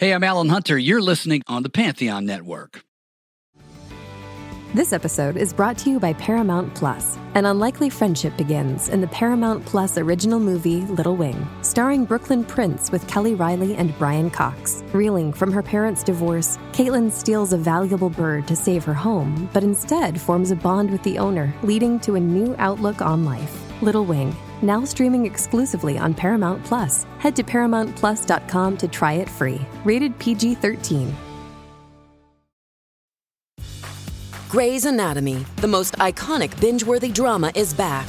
Hey, I'm Alan Hunter. You're listening on the Pantheon Network. This episode is brought to you by Paramount Plus. An unlikely friendship begins in the Paramount Plus original movie Little Wing, starring Brooklyn Prince with Kelly Reilly and Brian Cox. Reeling from her parents' divorce, Caitlin steals a valuable bird to save her home, but instead forms a bond with the owner, leading to a new outlook on life. Little Wing, now streaming exclusively on Paramount Plus. Head to ParamountPlus.com to try it free. Rated PG 13. Grey's Anatomy, the most iconic binge worthy drama, is back,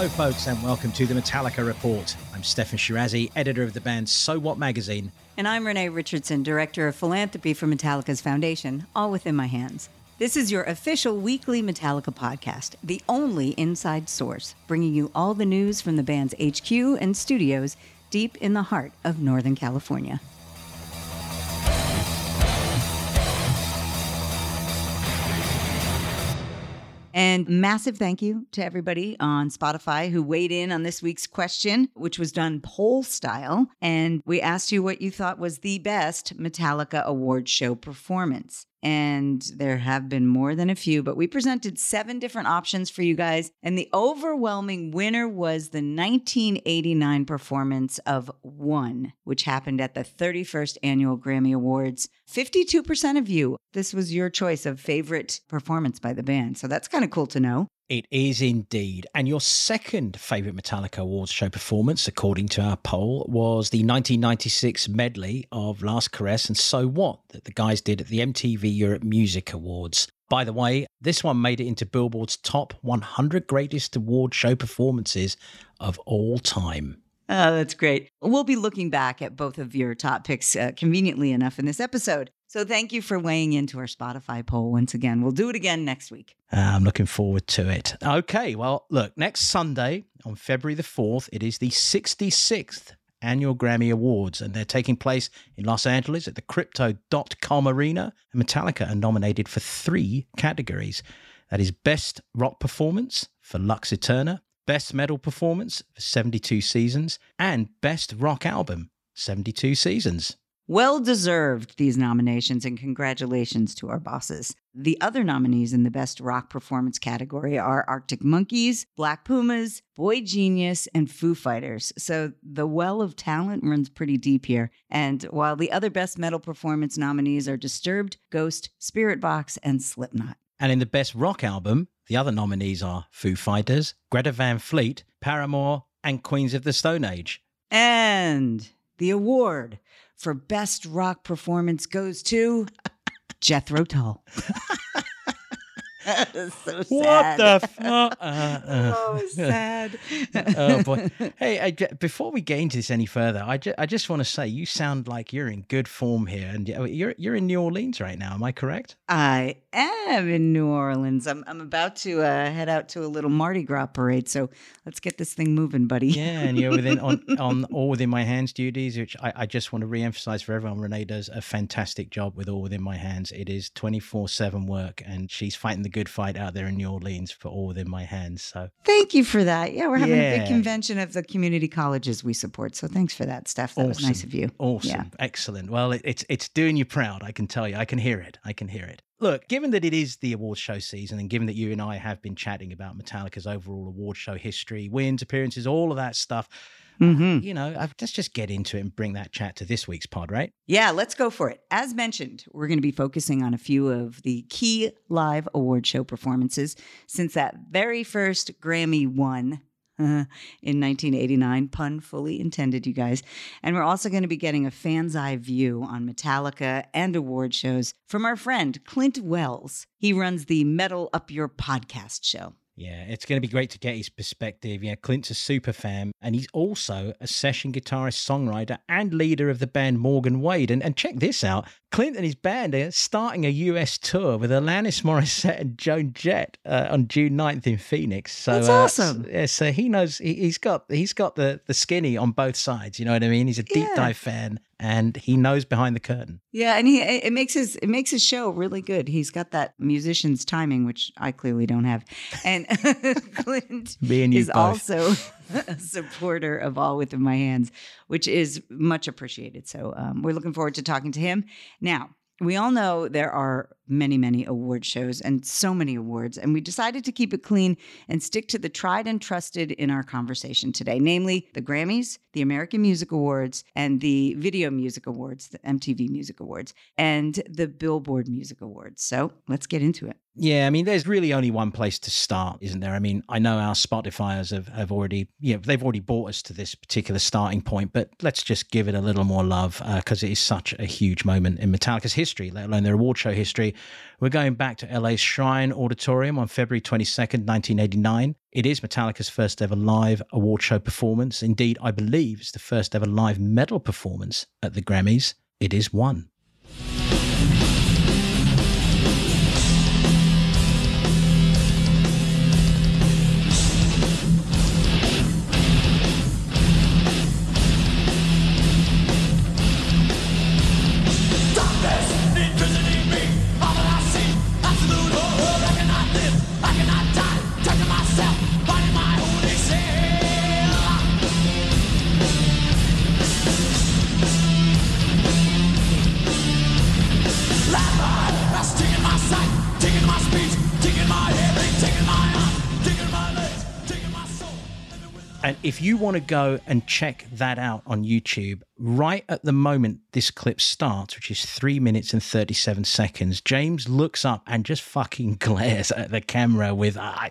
Hello, folks, and welcome to the Metallica Report. I'm Steffan Chirazi, editor of the band So What magazine. And I'm Renee Richardson, Director of Philanthropy for Metallica's Foundation, all within my hands. This is your official weekly Metallica podcast, the only inside source, bringing you all the news from the band's HQ and studios deep in the heart of Northern California. And massive thank you to everybody on Spotify who weighed in on this week's question, which was done poll style. And we asked you what you thought was the best Metallica award show performance and there have been more than a few, but we presented seven different options for you guys. And the overwhelming winner was the 1989 performance of One, which happened at the 31st Annual Grammy Awards. 52% of you, this was your choice of favorite performance by the band. So that's kind of cool to know. It is indeed. And your second favourite Metallica Awards show performance, according to our poll, was the 1996 medley of Last Caress and So What that the guys did at the MTV Europe Music Awards. By the way, this one made it into Billboard's top 100 greatest award show performances of all time. Oh, that's great. We'll be looking back at both of your top picks uh, conveniently enough in this episode. So thank you for weighing into our Spotify poll once again. We'll do it again next week. Uh, I'm looking forward to it. Okay, well, look, next Sunday on February the 4th, it is the 66th annual Grammy Awards, and they're taking place in Los Angeles at the Crypto.com Arena. And Metallica are nominated for three categories that is Best Rock Performance for Lux Æterna, Best Metal Performance for 72 Seasons, and Best Rock Album, 72 Seasons. Well deserved, these nominations, and congratulations to our bosses. The other nominees in the Best Rock Performance category are Arctic Monkeys, Black Pumas, boygenius, and Foo Fighters. So the well of talent runs pretty deep here. And while the other Best Metal Performance nominees are Disturbed, Ghost, Spiritbox, and Slipknot. And in the Best Rock Album, the other nominees are Foo Fighters, Greta Van Fleet, Paramore, and Queens of the Stone Age. And the award for Best Rock Performance goes to Jethro Tull. so What the fuck? Uh, uh, Oh, sad. oh boy! Hey, I, before we get into this any further, I, ju- I just want to say you sound like you're in good form here, and you're you're in New Orleans right now. Am I correct? I am in New Orleans. I'm I'm about to uh, head out to a little Mardi Gras parade. So let's get this thing moving, buddy. Yeah, and you're within on, on all within my hands duties, which I, I just want to re-emphasize for everyone. Renee does a fantastic job with all within my hands. It is twenty four seven work, and she's fighting the good fight out there in New Orleans for all within my hands. So Thank you for that. Yeah, we're having a big convention of the community colleges we support. So thanks for that, Steph. That was nice of you. Awesome. Yeah. Excellent. Well, it, it's it's doing you proud. I can tell you. I can hear it. I can hear it. Look, given that it is the award show season, and given that you and I have been chatting about Metallica's overall award show history, wins, appearances, all of that stuff, Mhm. you know, I- let's just get into it and bring that chat to this week's pod, right? Yeah, let's go for it. As mentioned, we're going to be focusing on a few of the key live award show performances since that very first Grammy won uh, in 1989. Pun fully intended, you guys. And we're also going to be getting a fan's eye view on Metallica and award shows from our friend Clint Wells. He runs the Metal Up Your podcast show. Yeah, it's going to be great to get his perspective. Yeah, Clint's a super fan, and he's also a session guitarist, songwriter, and leader of the band Morgan Wade. And, and check this out Clint and his band are starting a US tour with Alanis Morissette and Joan Jett uh, on June 9th in Phoenix. So That's uh, awesome. yeah, so he knows he, has got he's got the the skinny on both sides. You know what I mean? He's a deep Yeah. dive fan, and he knows behind the curtain. Yeah, and he it makes his it makes his show really good. He's got that musician's timing, which I clearly don't have. And Clint Me and you is both. also a supporter of All Within My Hands, which is much appreciated. So um, we're looking forward to talking to him. Now, we all know there are many, many award shows and so many awards, and we decided to keep it clean and stick to the tried and trusted in our conversation today, namely the Grammys, the American Music Awards, and the Video Music Awards, the MTV Music Awards, and the Billboard Music Awards. So let's get into it. Yeah, I mean, there's really only one place to start, isn't there? I mean, I know our Spotifyers have, have already, you know, they've already brought us to this particular starting point, but let's just give it a little more love uh, because it is such a huge moment in Metallica's history, let alone their award show history. We're going back to LA's Shrine Auditorium on February 22nd, 1989. It is Metallica's first ever live award show performance. Indeed, I believe it's the first ever live metal performance at the Grammys. It is one. If you want to go and check that out on YouTube, right at the moment this clip starts, which is three minutes and 37 seconds, James looks up and just fucking glares at the camera with, I,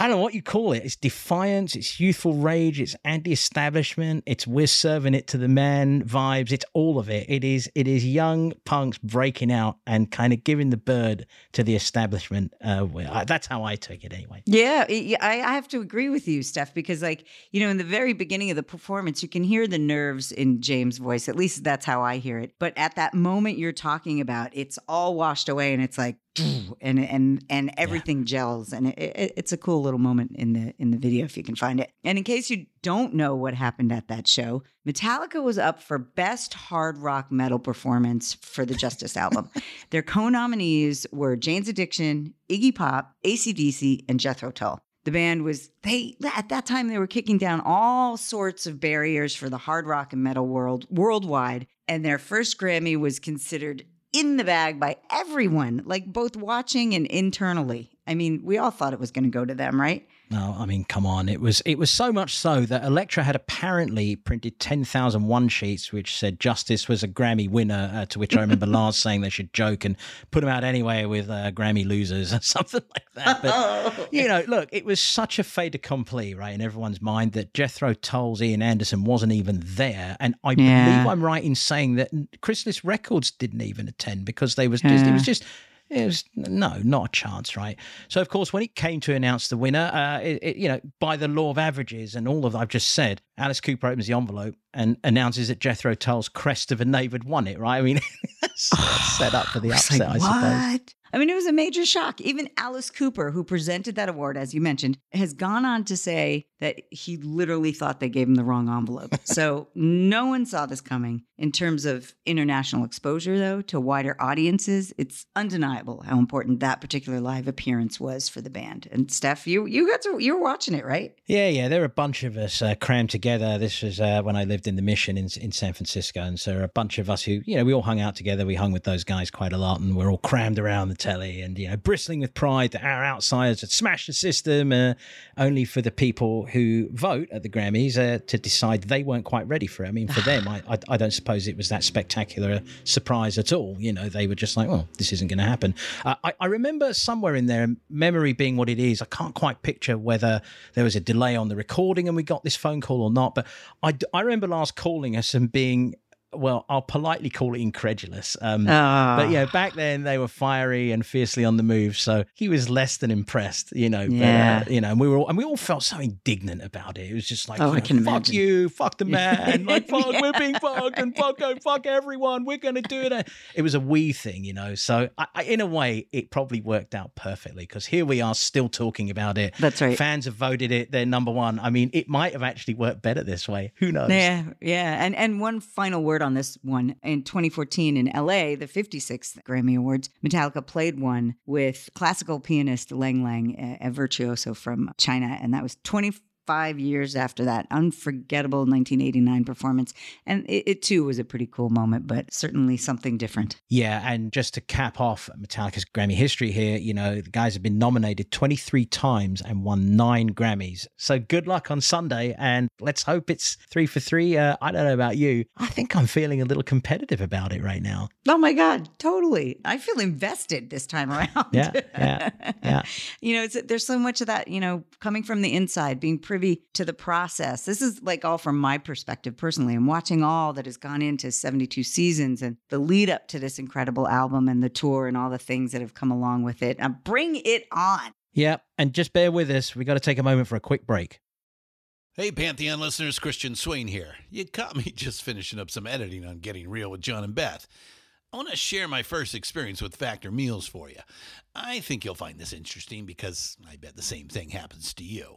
I don't know what you call it. It's defiance, it's youthful rage, it's anti-establishment, it's we're serving it to the men vibes. It's all of it. It is it is young punks breaking out and kind of giving the bird to the establishment. Uh, I- that's how I took it anyway. Yeah, I I have to agree with you, Steph, because like you know, in the very beginning of the performance, you can hear the nerves in James' voice. At least that's how I hear it. But at that moment you're talking about, it's all washed away, and it's like, and and and everything gels, and it, it, it's a cool little moment in the in the video if you can find it. And in case you don't know what happened at that show, Metallica was up for best hard rock metal performance for the Justice album. Their co-nominees were Jane's Addiction, Iggy Pop, ACDC, and Jethro Tull. The band was they at that time they were kicking down all sorts of barriers for the hard rock and metal world worldwide, and their first Grammy was considered in the bag by everyone, like both watching and internally. I mean, we all thought it was going to go to them, right? No, I mean, come on. It was it was so much so that Elektra had apparently printed 10,000 one sheets which said Justice was a Grammy winner, uh, to which I remember Lars saying they should joke and put them out anyway with uh, Grammy losers or something like that. But, you know, look, it was such a fait accompli, right, in everyone's mind that Jethro Tull's Ian Anderson wasn't even there. And I Yeah. believe I'm right in saying that Chrysalis Records didn't even attend because they was just, it was just it was no, not a chance, right? So, of course, when it came to announce the winner, uh, it, it, you know, by the law of averages and all of I've just said, Alice Cooper opens the envelope and announces that Jethro Tull's crest of a knave had won it, right? I mean, set up for the upset, like, I suppose. I mean, it was a major shock. Even Alice Cooper, who presented that award, as you mentioned, has gone on to say that he literally thought they gave him the wrong envelope. so no one saw this coming. In terms of international exposure, though, to wider audiences, it's undeniable how important that particular live appearance was for the band. And Steph, you you got to you were watching it, right? Yeah, yeah. There were a bunch of us uh, crammed together. This was uh, when I lived in the Mission in, in San Francisco. And so a bunch of us who, you know, we all hung out together. We hung with those guys quite a lot and we're all crammed around the telly and, you know, bristling with pride that our outsiders had smashed the system, uh, only for the people who vote at the Grammys uh, to decide they weren't quite ready for it. I mean, for them, I, I, I don't suppose it was that spectacular surprise at all. You know, they were just like, well, this isn't going to happen. Uh, I, I remember somewhere in there, memory being what it is, I can't quite picture whether there was a delay on the recording and we got this phone call or not. But I remember Lars calling us and being well, I'll politely call it incredulous. Um, Ah. But yeah, back then they were fiery and fiercely on the move, so he was less than impressed, you know. Yeah. But, uh, you know, and we were all, and we all felt so indignant about it. It was just like, Oh, you I know, can fuck imagine. you, fuck the man, like fuck, Yeah. we're being fucked, and fuck, oh, fuck everyone, we're gonna do it. It was a wee thing, you know. So I, I, in a way, it probably worked out perfectly because here we are still talking about it. That's right. Fans have voted it their number one. I mean, it might have actually worked better this way. Who knows? Yeah, yeah. And and one final word on this one. In 2014 in LA, the 56th Grammy Awards, Metallica played one with classical pianist Lang Lang, a, virtuoso from China, and that was 25 years after that unforgettable 1989 performance. And it, it too was a pretty cool moment, but certainly something different. Yeah, and just to cap off Metallica's Grammy history here, you know, the guys have been nominated 23 times and won nine Grammys. So good luck on Sunday, and let's hope it's three for three. Uh, I don't know about you. I think I'm feeling a little competitive about it right now. Oh my God, totally. I feel invested this time around. Yeah, yeah, yeah. you know, it's, there's so much of that, you know, coming from the inside, being privy to the process. This is like all from my perspective personally. I'm watching all that has gone into 72 seasons and the lead up to this incredible album and the tour and all the things that have come along with it. Uh, bring it on. Yeah, and just bear with us. We got to take a moment for a quick break. Hey, Pantheon listeners, Christian Swain here. You caught me just finishing up some editing on Getting Real with John and Beth. I want to share my first experience with Factor Meals for you. I think you'll find this interesting because I bet the same thing happens to you.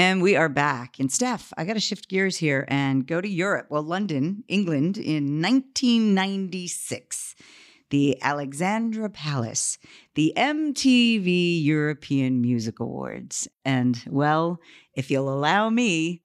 And we are back. And Steph, I got to shift gears here and go to Europe. Well, London, England, in 1996, the Alexandra Palace, the MTV European Music Awards. And, well, if you'll allow me,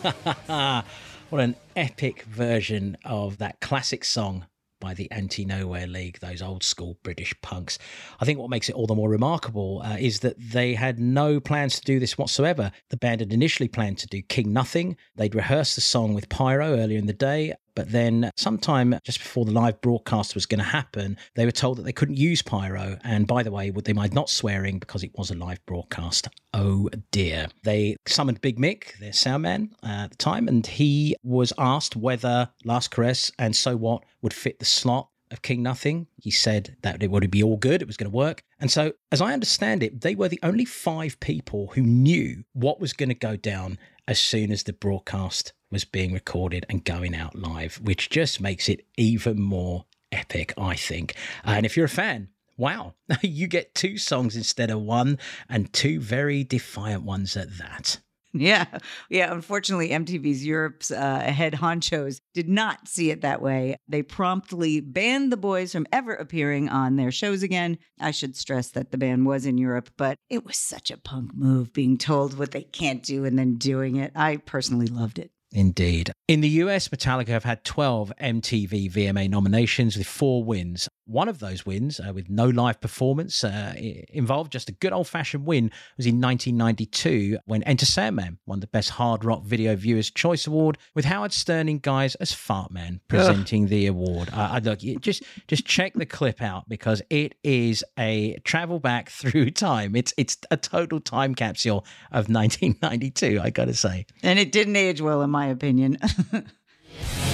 what? An epic version of that classic song by the Anti Nowhere League, those old school British punks. I think what makes it all the more remarkable uh, is that they had no plans to do this whatsoever. The band had initially planned to do King Nothing. They'd rehearsed the song with Pyro earlier in the day. But then, sometime just before the live broadcast was going to happen, they were told that they couldn't use pyro. And by the way, would they might not swearing because it was a live broadcast. Oh dear. They summoned Big Mick, their sound man uh, at the time, and he was asked whether Last Caress and So What would fit the slot of King Nothing. He said that it would be all good, it was going to work. And so, as I understand it, they were the only five people who knew what was going to go down as soon as the broadcast was being recorded and going out live, which just makes it even more epic, I think. And if you're a fan, wow, you get two songs instead of one, and two very defiant ones at that. Yeah. Yeah. Unfortunately, MTV's Europe's uh, head honchos did not see it that way. They promptly banned the boys from ever appearing on their shows again. I should stress that the band was in Europe, but it was such a punk move being told what they can't do and then doing it. I personally loved it. Indeed. In the US, Metallica have had 12 MTV VMA nominations with four wins. One of those wins, uh, with no live performance uh, involved, just a good old fashioned win, was in 1992 when Enter Sandman won the Best Hard Rock Video Viewers' Choice Award with Howard Stern in guise as Fartman presenting the award. Uh, look, you just just check the clip out because it is a travel back through time. It's it's a total time capsule of 1992. I got to say. And it didn't age well, in my opinion.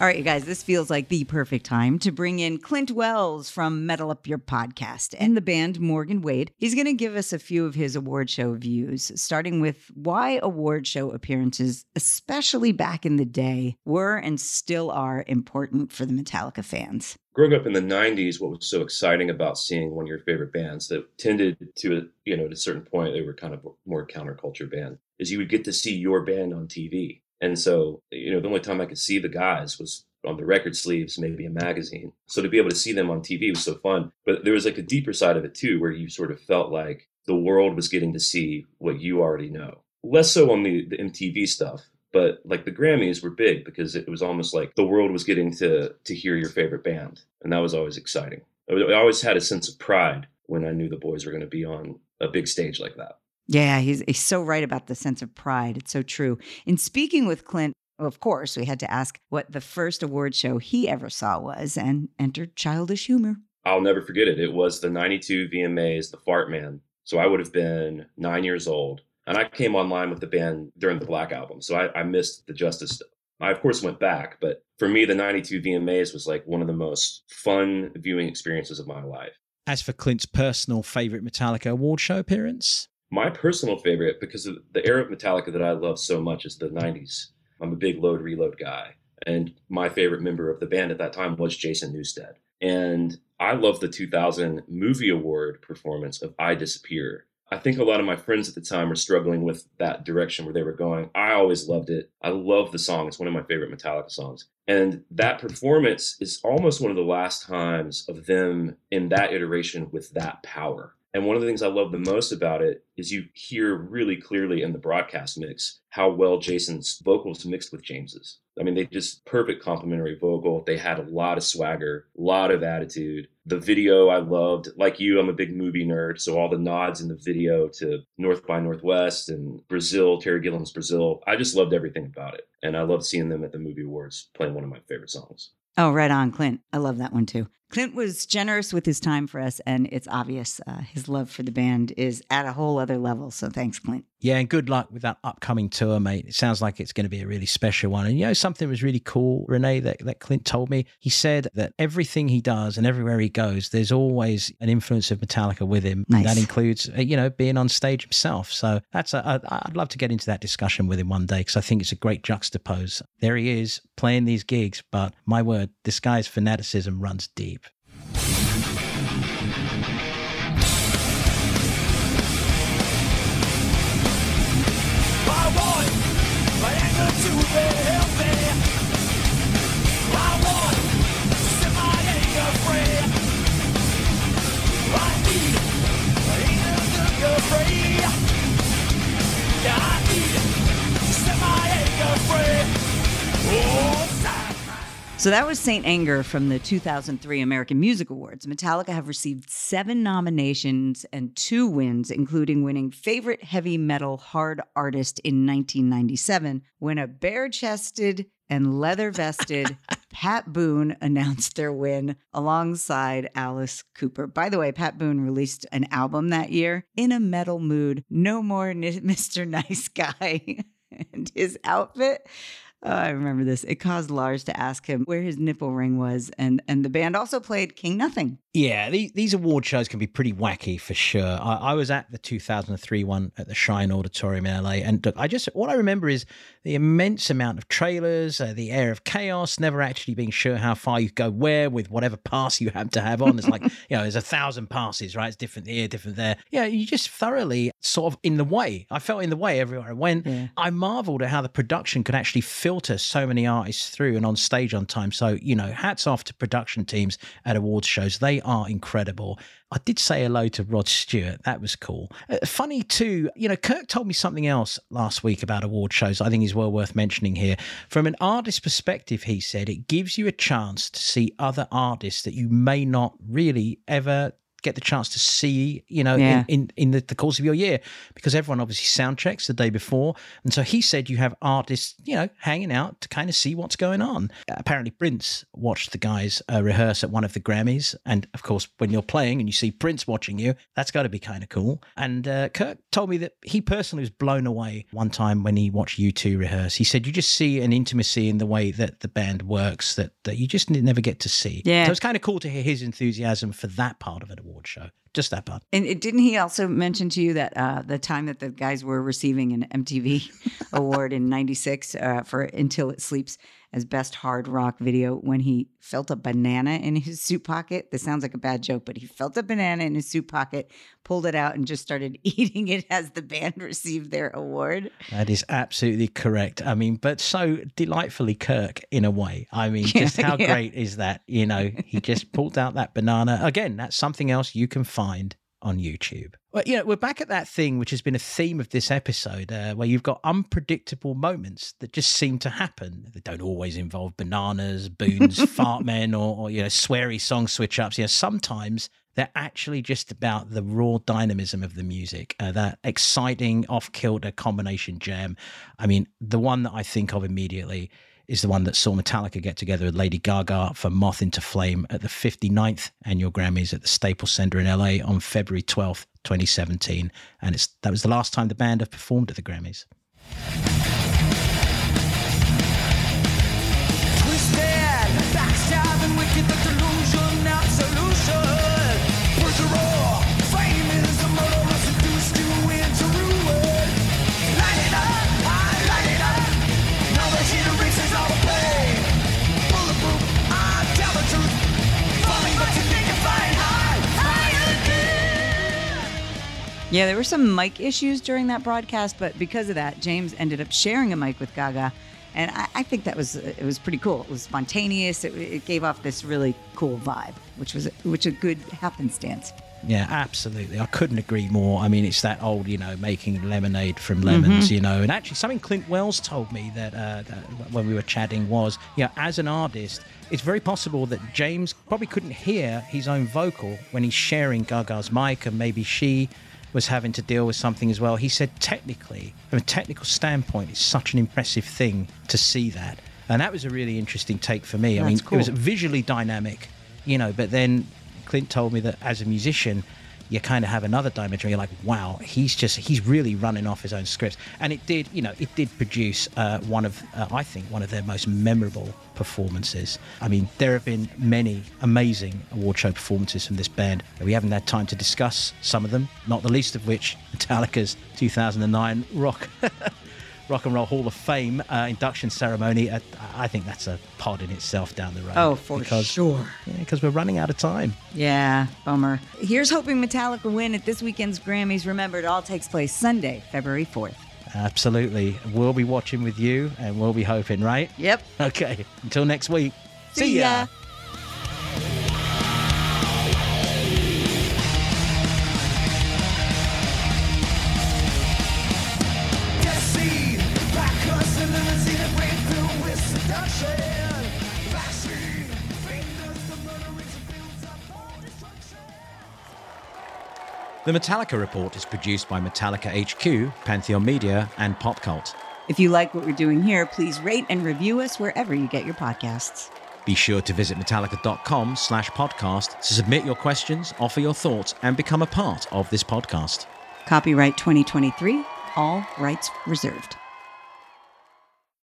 All right, you guys, this feels like the perfect time to bring in Clint Wells from Metal Up Your Podcast and the band Morgan Wade. He's going to give us a few of his award show views, starting with why award show appearances, especially back in the day, were and still are important for the Metallica fans. growing up in the 90s what was so exciting about seeing one of your favorite bands that tended to you know at a certain point they were kind of more counterculture band is you would get to see your band on tv and so you know the only time i could see the guys was on the record sleeves maybe a magazine so to be able to see them on tv was so fun but there was like a deeper side of it too where you sort of felt like the world was getting to see what you already know less so on the, the mtv stuff but like the Grammys were big because it was almost like the world was getting to to hear your favorite band, and that was always exciting. I I always had a sense of pride when I knew the boys were going to be on a big stage like that. Yeah, he's, he's so right about the sense of pride. It's so true. In speaking with Clint, of course, we had to ask what the first award show he ever saw was and entered childish humor. I'll never forget it. It was the '92 VMAs, the Fart Man. So I would have been nine years old, and I came online with the band during the Black Album. So I, I missed the Justice stuff. I of course went back, but for me, the '92 VMAs was like one of the most fun viewing experiences of my life. As for Clint's personal favorite Metallica award show appearance, My personal favorite, because of the era of Metallica that I love so much, is the 90s. I'm a big load reload guy. And my favorite member of the band at that time was Jason Newsted. And I love the 2000 Movie Award performance of I Disappear. I think a lot of my friends at the time were struggling with that direction where they were going. I always loved it. I love the song. It's one of my favorite Metallica songs. And that performance is almost one of the last times of them in that iteration with that power. And one of the things I love the most about it is you hear really clearly in the broadcast mix how well Jason's vocals mixed with James's. I mean, they just perfect complementary vocal. They had a lot of swagger, a lot of attitude. The video I loved. Like you, I'm a big movie nerd, so all the nods in the video to North by Northwest and Brazil, Terry Gilliam's Brazil. I just loved everything about it. And I loved seeing them at the movie awards playing one of my favorite songs. Oh, right on, Clint. I love that one too. Clint was generous with his time for us, and it's obvious uh, his love for the band is at a whole other level. So thanks, Clint. Yeah, and good luck with that upcoming tour, mate. It sounds like it's going to be a really special one. And you know, something was really cool, Renee, that, that Clint told me. He said that everything he does and everywhere he goes, there's always an influence of Metallica with him. Nice. That includes, uh, you know, being on stage himself. So that's a, I- I'd love to get into that discussion with him one day because I think it's a great juxtapose. There he is playing these gigs, but my word, this guy's fanaticism runs deep. Anger to be So that was Saint Anger from the 2003 American Music Awards. Metallica have received seven nominations and two wins, including winning Favorite Heavy Metal Hard Artist in 1997, when a bare chested and leather vested Pat Boone announced their win alongside Alice Cooper. By the way, Pat Boone released an album that year, In a Metal Mood, No More Mr. Nice Guy. and his outfit Oh, I remember this. It caused Lars to ask him where his nipple ring was, and and the band also played King Nothing. Yeah, these, these award shows can be pretty wacky for sure. I, I was at the 2003 one at the Shrine Auditorium in LA, and I just all I remember is the immense amount of trailers, uh, the air of chaos, never actually being sure how far you go where with whatever pass you have to have on. It's like you know, there's a thousand passes, right? It's different here, different there. Yeah, you just thoroughly sort of in the way. I felt in the way everywhere I went. Yeah. I marveled at how the production could actually filter so many artists through and on stage on time. So, you know, hats off to production teams at awards shows. They are incredible. I did say hello to Rod Stewart. That was cool. Uh, funny too, you know, Kirk told me something else last week about award shows I think is well worth mentioning here. From an artist perspective, he said it gives you a chance to see other artists that you may not really ever get the chance to see, you know, Yeah. in, in, in the, the course of your year because everyone obviously sound checks the day before. And so he said you have artists, you know, hanging out to kind of see what's going on. Apparently, Prince watched the guys uh, rehearse at one of the Grammys. And of course, when you're playing and you see Prince watching you, that's got to be kind of cool. And uh, Kirk told me that he personally was blown away one time when he watched U2 rehearse. He said you just see an intimacy in the way that the band works that, that you just never get to see. Yeah. So it's kind of cool to hear his enthusiasm for that part of an award show. Just that part. And didn't he also mention to you that uh, the time that the guys were receiving an MTV award in '96 uh, for "Until It Sleeps" as best hard rock video, when he felt a banana in his suit pocket? This sounds like a bad joke, but he felt a banana in his suit pocket, pulled it out, and just started eating it as the band received their award. That is absolutely correct. I mean, but so delightfully Kirk in a way. I mean, just how Yeah. great is that? You know, he just pulled out that banana. Again, that's something else you can find on YouTube. Well, you know, we're back at that thing which has been a theme of this episode, uh, where you've got unpredictable moments that just seem to happen. They don't always involve bananas, boons, fart men, or, or you know, sweary song switch ups. You know, sometimes they're actually just about the raw dynamism of the music, uh, that exciting off kilter combination jam. I mean, the one that I think of immediately is the one that saw Metallica get together with Lady Gaga for Moth into Flame at the 59th annual Grammys at the Staples Center in LA on February 12th, 2017. And it's that was the last time the band have performed at the Grammys. Yeah, there were some mic issues during that broadcast, but because of that, James ended up sharing a mic with Gaga, and I, I think that was it was pretty cool. It was spontaneous. It, it gave off this really cool vibe, which was which a good happenstance. Yeah, absolutely. I couldn't agree more. I mean, it's that old, you know, making lemonade from lemons, you know. And actually, something Clint Wells told me that, uh, that when we were chatting was, you know, as an artist, it's very possible that James probably couldn't hear his own vocal when he's sharing Gaga's mic, and maybe she was having to deal with something as well. He said, technically, from a technical standpoint, it's such an impressive thing to see that. And that was a really interesting take for me. I mean, That's it was visually dynamic, you know, but then Clint told me that as a musician, you kind of have another dimension. You're like, wow, he's just he's really running off his own scripts, and it did, you know, it did produce uh, one of uh, I think one of their most memorable performances. I mean, there have been many amazing award show performances from this band. We haven't had time to discuss some of them, not the least of which Metallica's 2009 rock. Rock and Roll Hall of Fame uh, induction ceremony. Uh, I think that's a pod in itself down the road. Oh, for because, sure. Yeah, because we're running out of time. Yeah, bummer. Here's hoping Metallica win at this weekend's Grammys. Remember, it all takes place Sunday, February 4th. Absolutely. We'll be watching with you and we'll be hoping, right? Yep. Okay. Until next week. See ya. Get The Metallica Report is produced by Metallica HQ, Pantheon Media, and Pop Cult. If you like what we're doing here, please rate and review us wherever you get your podcasts. Be sure to visit metallica.com slash podcast to submit your questions, offer your thoughts, and become a part of this podcast. Copyright 2023, all rights reserved.